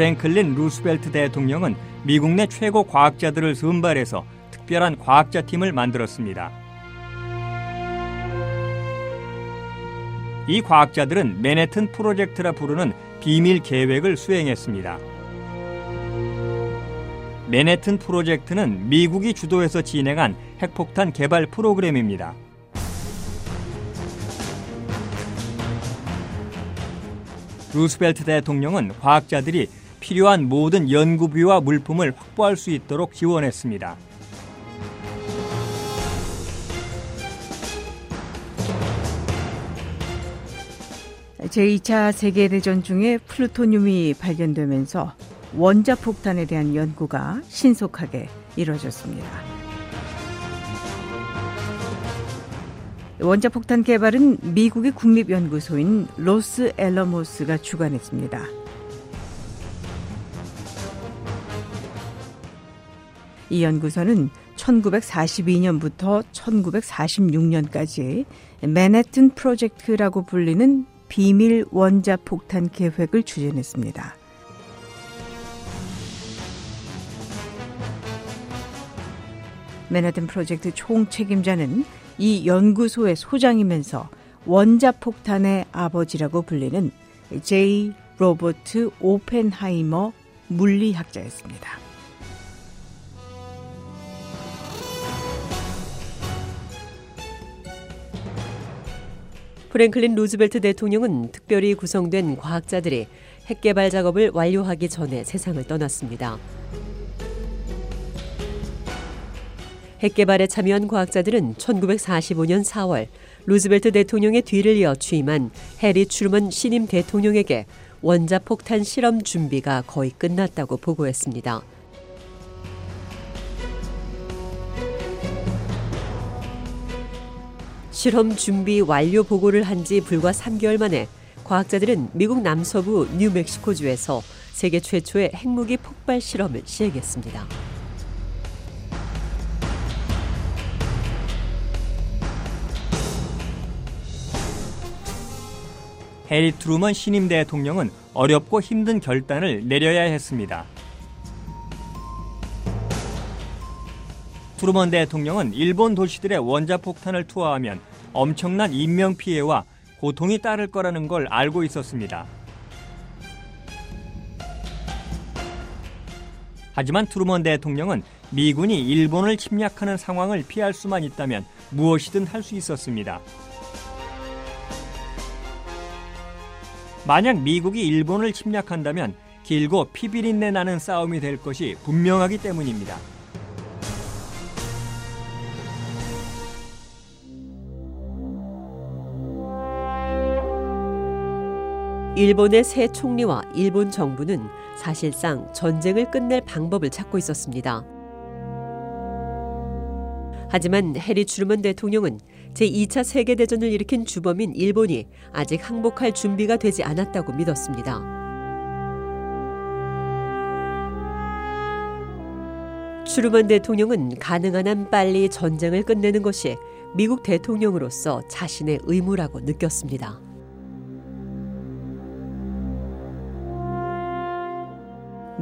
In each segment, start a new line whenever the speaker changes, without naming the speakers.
프랭클린 루스벨트 대통령은 미국 내 최고 과학자들을 선발해서 특별한 과학자 팀을 만들었습니다. 이 과학자들은 맨해튼 프로젝트라 부르는 비밀 계획을 수행했습니다. 맨해튼 프로젝트는 미국이 주도해서 진행한 핵폭탄 개발 프로그램입니다. 루스벨트 대통령은 과학자들이 필요한 모든 연구비와 물품을 확보할 수 있도록 지원했습니다.
제2차 세계대전 중에 플루토늄이 발견되면서 원자폭탄에 대한 연구가 신속하게 이루어졌습니다. 원자폭탄 개발은 미국의 국립연구소인 로스 앨러모스가 주관했습니다. 이 연구소는 1942년부터 1946년까지 맨해튼 프로젝트라고 불리는 비밀 원자 폭탄 계획을 추진했습니다. 맨해튼 프로젝트 총 책임자는 이 연구소의 소장이면서 원자 폭탄의 아버지라고 불리는 제이 로버트 오펜하이머 물리학자였습니다.
프랭클린 루즈벨트 대통령은 특별히 구성된 과학자들이 핵 개발 작업을 완료하기 전에 세상을 떠났습니다. 핵 개발에 참여한 과학자들은 1945년 4월 루즈벨트 대통령의 뒤를 이어 취임한 해리 추르먼 신임 대통령에게 원자폭탄 실험 준비가 거의 끝났다고 보고했습니다. 실험 준비 완료 보고를 한 지 불과 3개월 만에 과학자들은 미국 남서부 뉴멕시코주에서 세계 최초의 핵무기 폭발 실험을 시행했습니다.
해리 트루먼 신임 대통령은 어렵고 힘든 결단을 내려야 했습니다. 트루먼 대통령은 일본 도시들에 원자폭탄을 투하하면 엄청난 인명 피해와 고통이 따를 거라는 걸 알고 있었습니다. 하지만 트루먼 대통령은 미군이 일본을 침략하는 상황을 피할 수만 있다면 무엇이든 할 수 있었습니다. 만약 미국이 일본을 침략한다면 길고 피비린내 나는 싸움이 될 것이 분명하기 때문입니다.
일본의 새 총리와 일본 정부는 사실상 전쟁을 끝낼 방법을 찾고 있었습니다. 하지만 해리 추르먼 대통령은 제2차 세계대전을 일으킨 주범인 일본이 아직 항복할 준비가 되지 않았다고 믿었습니다. 추르먼 대통령은 가능한 한 빨리 전쟁을 끝내는 것이 미국 대통령으로서 자신의 의무라고 느꼈습니다.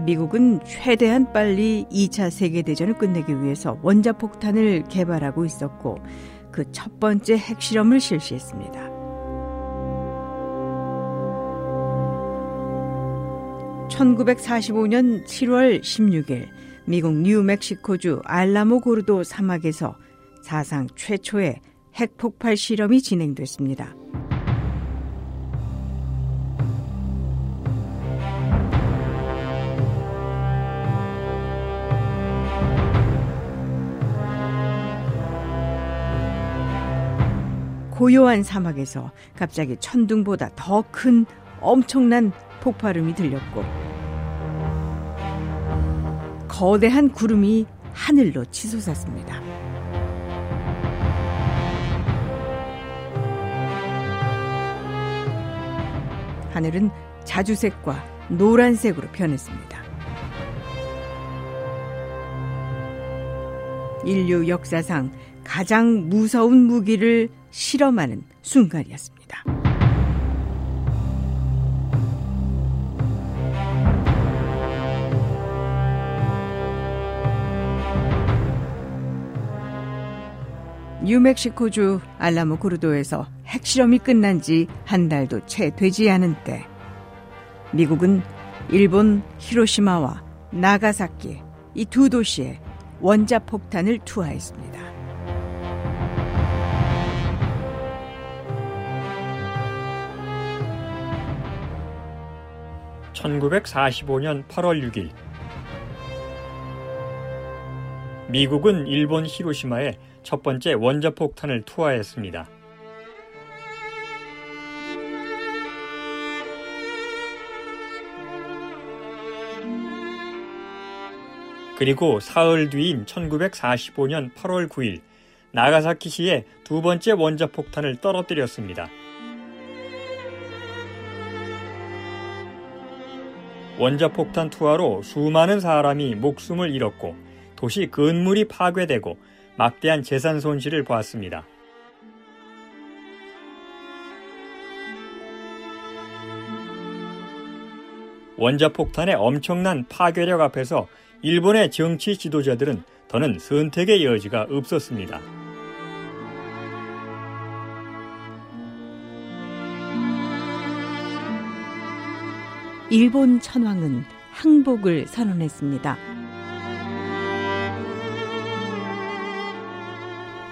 미국은 최대한 빨리 2차 세계대전을 끝내기 위해서 원자폭탄을 개발하고 있었고 그 첫 번째 핵실험을 실시했습니다. (1945년 7월 16일) 미국 뉴멕시코주 알라모 고르도 사막에서 사상 최초의 핵폭발 실험이 진행됐습니다. 고요한 사막에서 갑자기 천둥보다 더 큰 엄청난 폭발음이 들렸고 거대한 구름이 하늘로 치솟았습니다. 하늘은 자주색과 노란색으로 변했습니다. 인류 역사상 가장 무서운 무기를 실험하는 순간이었습니다. 뉴멕시코주 알라모 고르도에서 핵실험이 끝난 지 한 달도 채 되지 않은 때 미국은 일본 히로시마와 나가사키 이 두 도시에 원자 폭탄을 투하했습니다.
(1945년 8월 6일) 미국은 일본 히로시마에 첫 번째 원자폭탄을 투하했습니다. 그리고 사흘 뒤인 1945년 8월 9일 나가사키시에 두 번째 원자폭탄을 떨어뜨렸습니다. 원자폭탄 투하로 수많은 사람이 목숨을 잃었고 도시 건물이 파괴되고 막대한 재산 손실을 보았습니다. 원자폭탄의 엄청난 파괴력 앞에서 일본의 정치 지도자들은 더는 선택의 여지가 없었습니다.
일본 천황은 항복을 선언했습니다.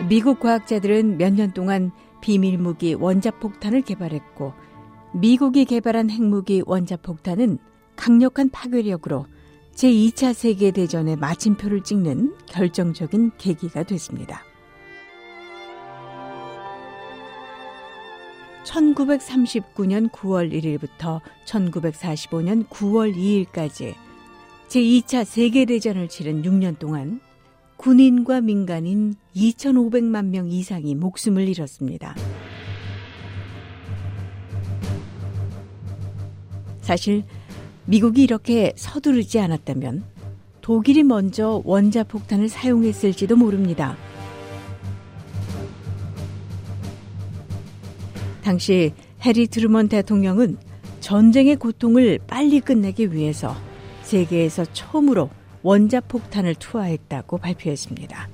미국 과학자들은 몇 년 동안 비밀 무기 원자폭탄을 개발했고 미국이 개발한 핵무기 원자폭탄은 강력한 파괴력으로 제2차 세계대전의 마침표를 찍는 결정적인 계기가 됐습니다. 1939년 9월 1일부터 1945년 9월 2일까지 제2차 세계대전을 치른 6년 동안 군인과 민간인 2,500만 명 이상이 목숨을 잃었습니다. 사실 미국이 이렇게 서두르지 않았다면 독일이 먼저 원자폭탄을 사용했을지도 모릅니다. 당시 해리 트루먼 대통령은 전쟁의 고통을 빨리 끝내기 위해서 세계에서 처음으로 원자폭탄을 투하했다고 발표했습니다.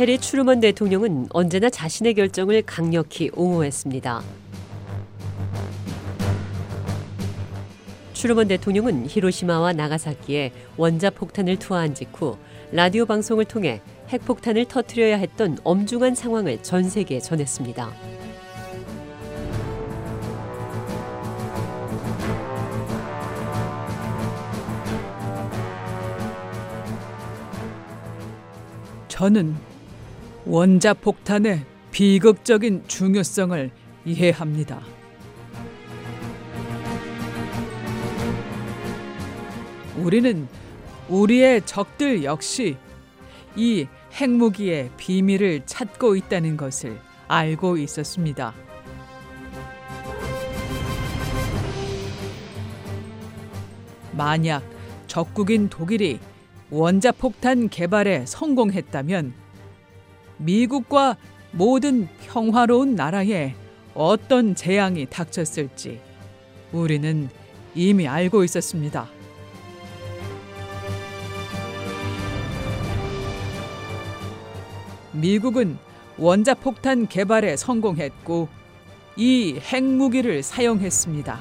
해리 추르먼 대통령은 언제나 자신의 결정을 강력히 옹호했습니다. 추르먼 대통령은 히로시마와 나가사키에 원자폭탄을 투하한 직후 라디오 방송을 통해 핵폭탄을 터뜨려야 했던 엄중한 상황을 전 세계에 전했습니다.
저는 원자 폭탄의 비극적인 중요성을 이해합니다. 우리는 우리의 적들 역시 이 핵무기의 비밀을 찾고 있다는 것을 알고 있었습니다. 만약 적국인 독일이 원자폭탄 개발에 성공했다면 미국과 모든 평화로운 나라에 어떤 재앙이 닥쳤을지 우리는 이미 알고 있었습니다. 미국은 원자폭탄 개발에 성공했고 이 핵무기를 사용했습니다.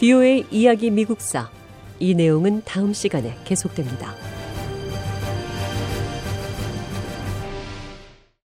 비오의 이야기 미국사 이 내용은 다음 시간에 계속됩니다.